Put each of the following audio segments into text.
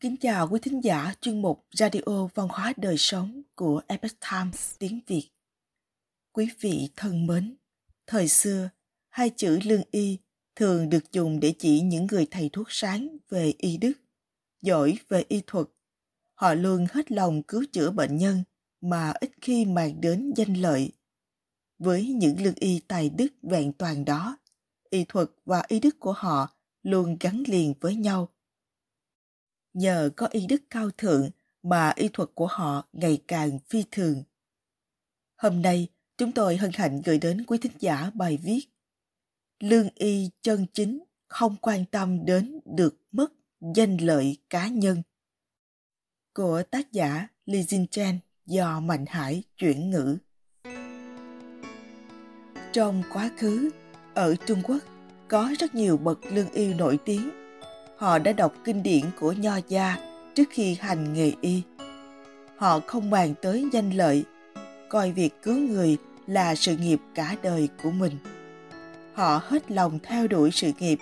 Kính chào quý thính giả chuyên mục Radio Văn hóa Đời Sống của Epoch Times tiếng Việt. Quý vị thân mến, thời xưa, hai chữ lương y thường được dùng để chỉ những người thầy thuốc sáng về y đức, giỏi về y thuật. Họ luôn hết lòng cứu chữa bệnh nhân mà ít khi mang đến danh lợi. Với những lương y tài đức vẹn toàn đó, y thuật và y đức của họ luôn gắn liền với nhau. Nhờ có y đức cao thượng mà y thuật của họ ngày càng phi thường. Hôm nay, chúng tôi hân hạnh gửi đến quý thính giả bài viết Lương y chân chính không quan tâm đến được mất danh lợi cá nhân của tác giả Li Jin Chen do Mạnh Hải chuyển ngữ. Trong quá khứ, ở Trung Quốc có rất nhiều bậc lương y nổi tiếng. Họ đã đọc kinh điển của Nho gia trước khi hành nghề y. Họ không bàn tới danh lợi, coi việc cứu người là sự nghiệp cả đời của mình. Họ hết lòng theo đuổi sự nghiệp,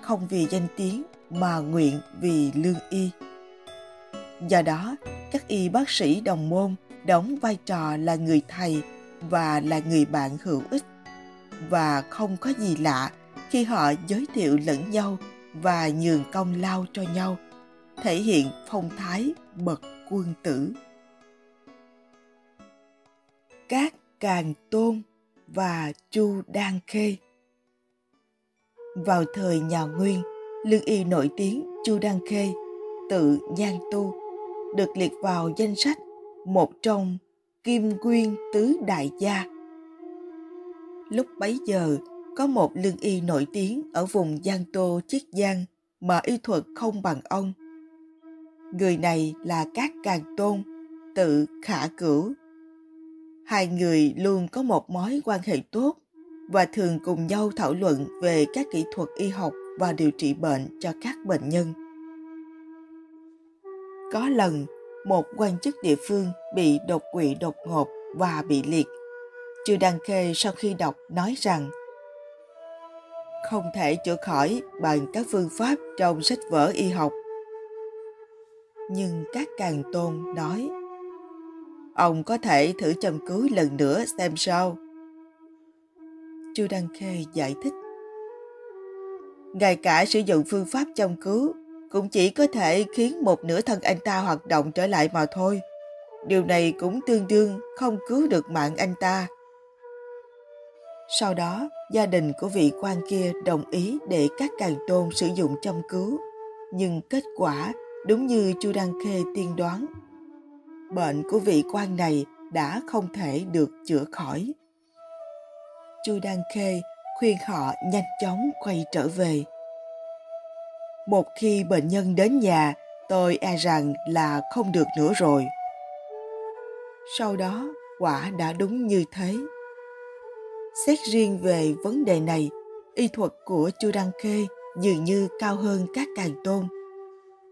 không vì danh tiếng mà nguyện vì lương y. Do đó, các y bác sĩ đồng môn đóng vai trò là người thầy và là người bạn hữu ích và không có gì lạ khi họ giới thiệu lẫn nhau và nhường công lao cho nhau, thể hiện phong thái bậc quân tử. Các càng tôn và chu đan khê. Vào thời nhà nguyên, lương y nổi tiếng chu đan khê, tự nhan tu, được liệt vào danh sách một trong kim nguyên tứ đại gia. Lúc bấy giờ có một lương y nổi tiếng ở vùng Giang Tô, Chiết Giang mà y thuật không bằng ông. Người này là Cát Càng Tôn, tự Khả Cửu. Hai người luôn có một mối quan hệ tốt và thường cùng nhau thảo luận về các kỹ thuật y học và điều trị bệnh cho các bệnh nhân. Có lần, một quan chức địa phương bị đột quỵ đột ngột và bị liệt. Chư Đăng Khê sau khi đọc nói rằng không thể chữa khỏi bằng các phương pháp trong sách vở y học. Nhưng các càng tôn nói, ông có thể thử châm cứu lần nữa xem sao. Chu Đăng Khê giải thích, ngay cả sử dụng phương pháp châm cứu cũng chỉ có thể khiến một nửa thân anh ta hoạt động trở lại mà thôi. Điều này cũng tương đương không cứu được mạng anh ta. Sau đó, gia đình của vị quan kia đồng ý để các càng tôn sử dụng châm cứu. Nhưng kết quả đúng như Chu Đăng Khê tiên đoán. Bệnh của vị quan này đã không thể được chữa khỏi. Chu Đăng Khê khuyên họ nhanh chóng quay trở về. Một khi bệnh nhân đến nhà, tôi e rằng là không được nữa rồi. Sau đó, quả đã đúng như thế. Xét riêng về vấn đề này, y thuật của Chu Đăng Khê dường như cao hơn các càng tôn.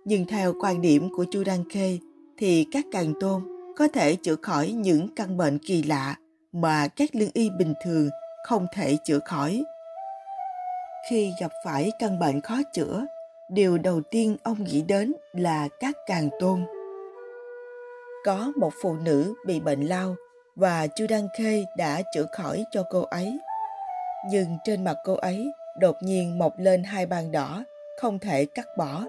Nhưng theo quan điểm của Chu Đăng Khê thì các càng tôn có thể chữa khỏi những căn bệnh kỳ lạ mà các lương y bình thường không thể chữa khỏi. Khi gặp phải căn bệnh khó chữa, điều đầu tiên ông nghĩ đến là các càng tôn. Có một phụ nữ bị bệnh lao và Chu Đăng Khê đã chữa khỏi cho cô ấy. Nhưng trên mặt cô ấy đột nhiên mọc lên hai bàn đỏ, không thể cắt bỏ.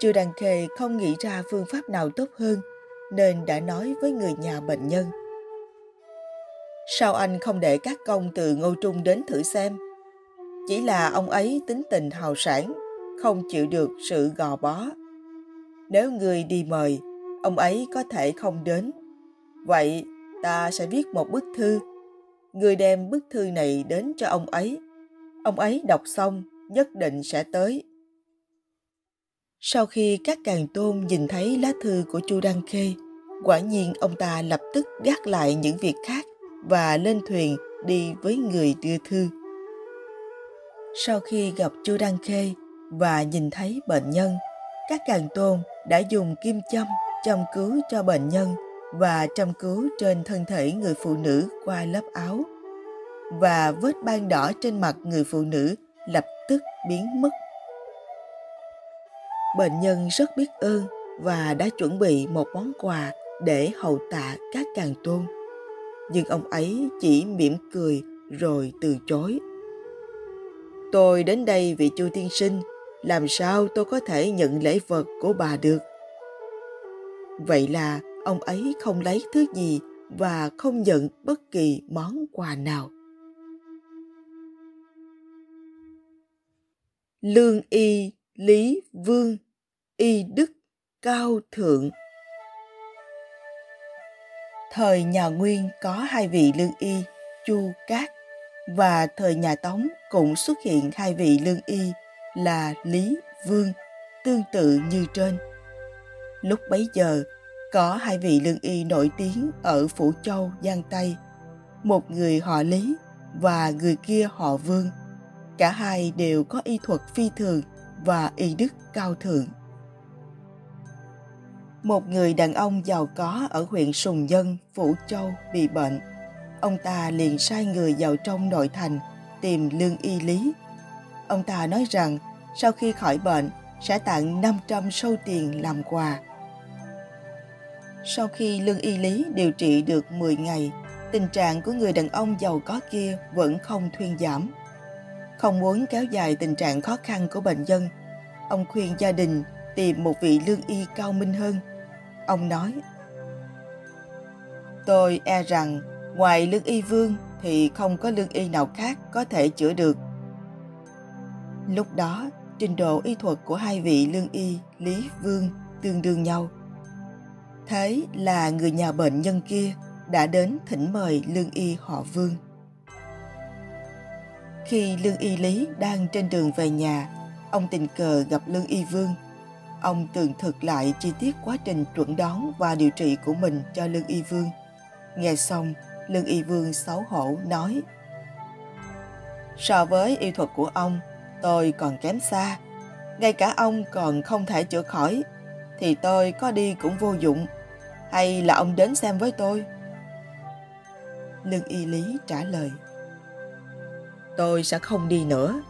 Chu Đăng Khê không nghĩ ra phương pháp nào tốt hơn, nên đã nói với người nhà bệnh nhân. Sao anh không để các công từ Ngô Trung đến thử xem? Chỉ là ông ấy tính tình hào sản, không chịu được sự gò bó. Nếu người đi mời, ông ấy có thể không đến. Vậy ta sẽ viết một bức thư. Người đem bức thư này đến cho ông ấy. Ông ấy đọc xong nhất định sẽ tới. Sau khi các càng tôn nhìn thấy lá thư của Chu Đăng Khê, quả nhiên ông ta lập tức gác lại những việc khác và lên thuyền đi với người đưa thư. Sau khi gặp Chu Đăng Khê và nhìn thấy bệnh nhân, các càng tôn đã dùng kim châm châm cứu cho bệnh nhân và chăm cứu trên thân thể người phụ nữ qua lớp áo và vết ban đỏ trên mặt người phụ nữ lập tức biến mất. Bệnh nhân rất biết ơn và đã chuẩn bị một món quà để hậu tạ các càng tôn. Nhưng ông ấy chỉ mỉm cười rồi từ chối. Tôi đến đây vì chu tiên sinh, làm sao tôi có thể nhận lễ vật của bà được? Vậy là ông ấy không lấy thứ gì và không nhận bất kỳ món quà nào. Lương y Lý Vương Y Đức Cao Thượng Thời nhà Nguyên có hai vị lương y, Chu Cát, và thời nhà Tống cũng xuất hiện hai vị lương y là Lý Vương, tương tự như trên. Lúc bấy giờ, có hai vị lương y nổi tiếng ở Phủ Châu, Giang Tây, một người họ Lý và người kia họ Vương. Cả hai đều có y thuật phi thường và y đức cao thượng. Một người đàn ông giàu có ở huyện Sùng Dân, Phủ Châu bị bệnh. Ông ta liền sai người vào trong nội thành tìm lương y lý. Ông ta nói rằng sau khi khỏi bệnh sẽ tặng 500 sâu tiền làm quà. Sau khi lương y lý điều trị được 10 ngày, tình trạng của người đàn ông giàu có kia vẫn không thuyên giảm. Không muốn kéo dài tình trạng khó khăn của bệnh nhân, ông khuyên gia đình tìm một vị lương y cao minh hơn. Ông nói, Tôi e rằng ngoài lương y vương thì không có lương y nào khác có thể chữa được. Lúc đó, trình độ y thuật của hai vị lương y Lý Vương tương đương nhau thấy là người nhà bệnh nhân kia đã đến thỉnh mời lương y họ Vương. Khi lương y Lý đang trên đường về nhà, ông tình cờ gặp lương y Vương. Ông tường thuật lại chi tiết quá trình chuẩn đoán và điều trị của mình cho lương y Vương. Nghe xong, lương y Vương xấu hổ nói So với y thuật của ông, tôi còn kém xa. Ngay cả ông còn không thể chữa khỏi, thì tôi có đi cũng vô dụng. Hay là ông đến xem với tôi? Lương y lý trả lời Tôi sẽ không đi nữa.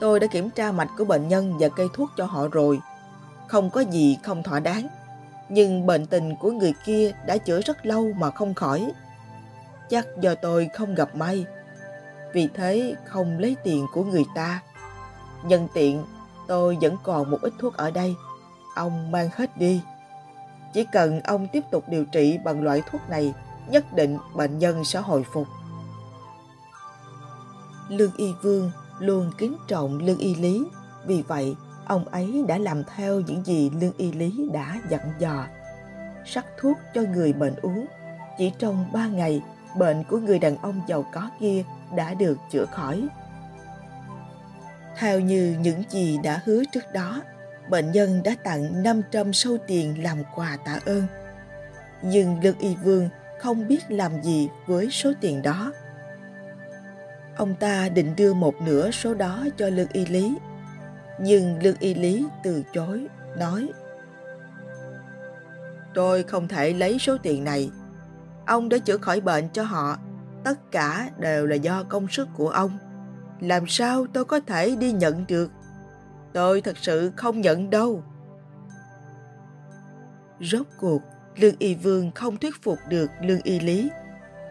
Tôi đã kiểm tra mạch của bệnh nhân và cây thuốc cho họ rồi. Không có gì không thỏa đáng. Nhưng bệnh tình của người kia đã chữa rất lâu mà không khỏi. Chắc do tôi không gặp may. Vì thế không lấy tiền của người ta. Nhân tiện, tôi vẫn còn một ít thuốc ở đây. Ông mang hết đi. Chỉ cần ông tiếp tục điều trị bằng loại thuốc này, nhất định bệnh nhân sẽ hồi phục. Lương Y Vương luôn kính trọng Lương Y Lý, vì vậy ông ấy đã làm theo những gì Lương Y Lý đã dặn dò. Sắc thuốc cho người bệnh uống, chỉ trong ba ngày, bệnh của người đàn ông giàu có kia đã được chữa khỏi. Theo như những gì đã hứa trước đó, bệnh nhân đã tặng 500 sâu tiền làm quà tạ ơn. Nhưng Lương Y Vương không biết làm gì với số tiền đó. Ông ta định đưa một nửa số đó cho lương y lý. Nhưng lương y lý từ chối, nói, tôi không thể lấy số tiền này. Ông đã chữa khỏi bệnh cho họ. Tất cả đều là do công sức của ông. Làm sao tôi có thể đi nhận được tôi thật sự không nhận đâu rốt cuộc lương y vương không thuyết phục được lương y lý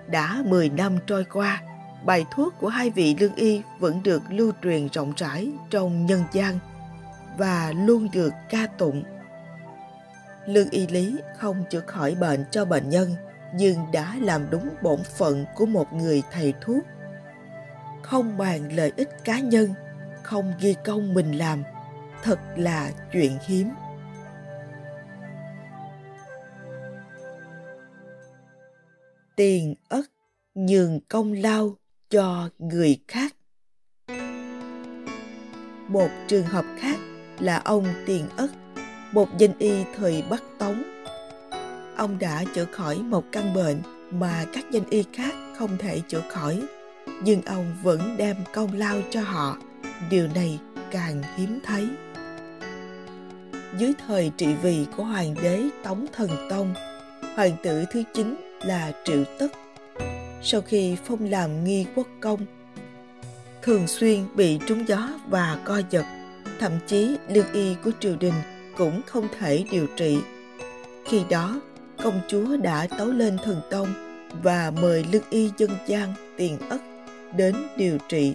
đã 10 năm trôi qua bài thuốc của hai vị lương y vẫn được lưu truyền rộng rãi trong nhân gian và luôn được ca tụng. Lương y lý không chữa khỏi bệnh cho bệnh nhân nhưng đã làm đúng bổn phận của một người thầy thuốc. Không bàn lợi ích cá nhân, không ghi công mình làm, thật là chuyện hiếm. Tiền ất nhường công lao cho người khác. Một trường hợp khác là ông tiền ất, một danh y thời bắc tống. Ông đã chữa khỏi một căn bệnh mà các danh y khác không thể chữa khỏi, nhưng ông vẫn đem công lao cho họ. Điều này càng hiếm thấy dưới thời trị vì của hoàng đế tống thần tông. Hoàng tử thứ chín là triệu tất. Sau khi phong làm nghi quốc công thường xuyên bị trúng gió và co giật thậm chí lương y của triều đình cũng không thể điều trị. Khi đó, công chúa đã tấu lên thần tông và mời lương y dân gian tiền ất đến điều trị.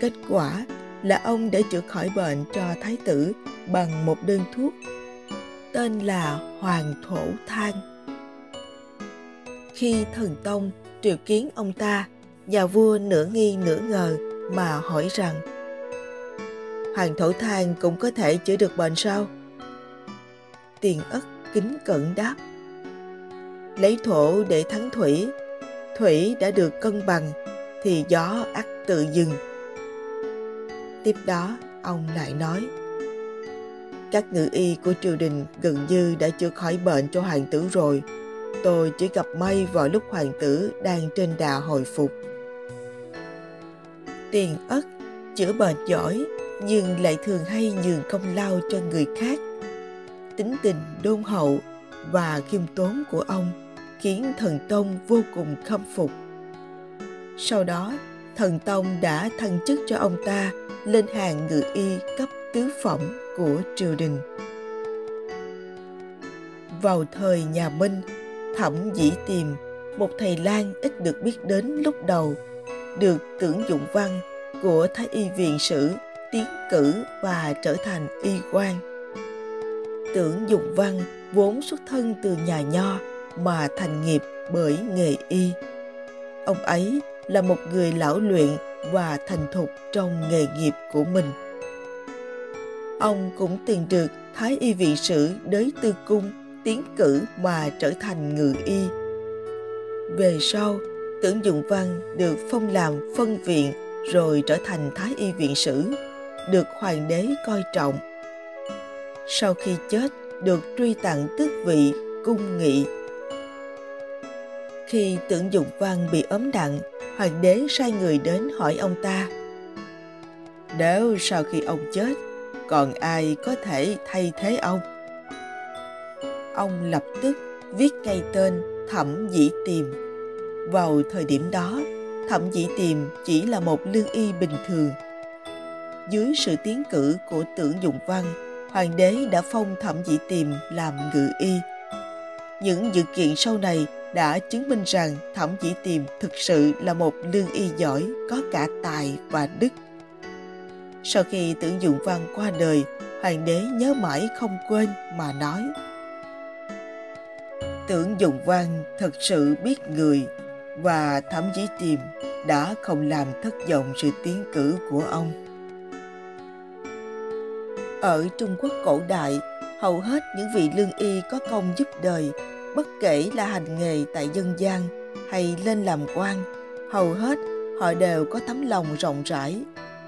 Kết quả là ông đã chữa khỏi bệnh cho thái tử bằng một đơn thuốc tên là Hoàng Thổ Thang. Khi thần tông triệu kiến ông ta, nhà vua nửa nghi nửa ngờ mà hỏi rằng Hoàng Thổ Thang cũng có thể chữa được bệnh sao? Tiền ất kính cẩn đáp Lấy thổ để thắng thủy, thủy đã được cân bằng thì gió ắt tự dừng. Tiếp đó, ông lại nói các ngự y của triều đình gần như đã chữa khỏi bệnh cho hoàng tử rồi. Tôi chỉ gặp may vào lúc hoàng tử đang trên đà hồi phục. Tiền ất chữa bệnh giỏi nhưng lại thường hay nhường công lao cho người khác. Tính tình đôn hậu và khiêm tốn của ông khiến thần tông vô cùng khâm phục. Sau đó, thần tông đã thăng chức cho ông ta lên hàng ngự y cấp tứ phẩm của triều đình. Vào thời nhà Minh, Thẩm Dĩ Tiềm, một thầy lang ít được biết đến lúc đầu, được tưởng dụng văn của Thái y viện sử tiến cử và trở thành y quan. Tưởng dụng văn vốn xuất thân từ nhà nho mà thành nghiệp bởi nghề y. Ông ấy là một người lão luyện và thành thục trong nghề nghiệp của mình ông cũng từng được Thái y vị sử đới tư cung tiến cử mà trở thành ngự y. Về sau, tưởng dụng văn được phong làm phân viện rồi trở thành Thái y viện sử, được hoàng đế coi trọng. Sau khi chết, được truy tặng tước vị cung nghị. Khi tưởng dụng văn bị ốm nặng, hoàng đế sai người đến hỏi ông ta. Nếu sau khi ông chết, còn ai có thể thay thế ông? Ông lập tức viết ngay tên thẩm dĩ tiềm. Vào thời điểm đó, thẩm dĩ tiềm chỉ là một lương y bình thường. Dưới sự tiến cử của tưởng dụng văn, hoàng đế đã phong thẩm dĩ tiềm làm ngự y. Những dự kiện sau này đã chứng minh rằng thẩm dĩ tiềm thực sự là một lương y giỏi, có cả tài và đức sau khi tưởng dụng văn qua đời, hoàng đế nhớ mãi không quên mà nói. Tưởng dụng văn thật sự biết người và thẩm chí tìm đã không làm thất vọng sự tiến cử của ông. Ở Trung Quốc cổ đại, hầu hết những vị lương y có công giúp đời, bất kể là hành nghề tại dân gian hay lên làm quan, hầu hết họ đều có tấm lòng rộng rãi,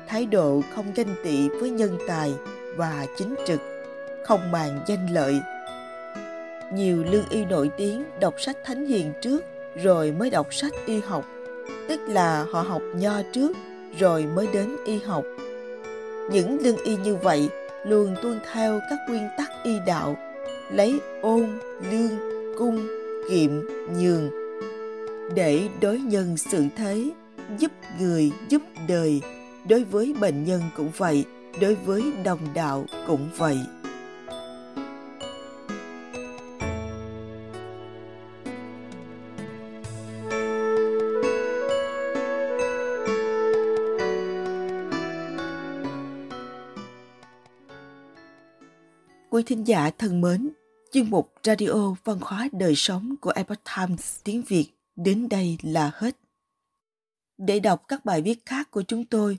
thái độ không ganh tị với nhân tài và chính trực, không màng danh lợi. Nhiều lương y nổi tiếng đọc sách thánh hiền trước rồi mới đọc sách y học, tức là họ học nho trước rồi mới đến y học. Những lương y như vậy luôn tuân theo các nguyên tắc y đạo, lấy ôn, lương, cung, kiệm, nhường để đối nhân xử thế, giúp người, giúp đời, đối với bệnh nhân cũng vậy đối với đồng đạo cũng vậy Quý thính giả thân mến, chuyên mục Radio Văn hóa Đời Sống của Epoch Times tiếng Việt đến đây là hết. Để đọc các bài viết khác của chúng tôi,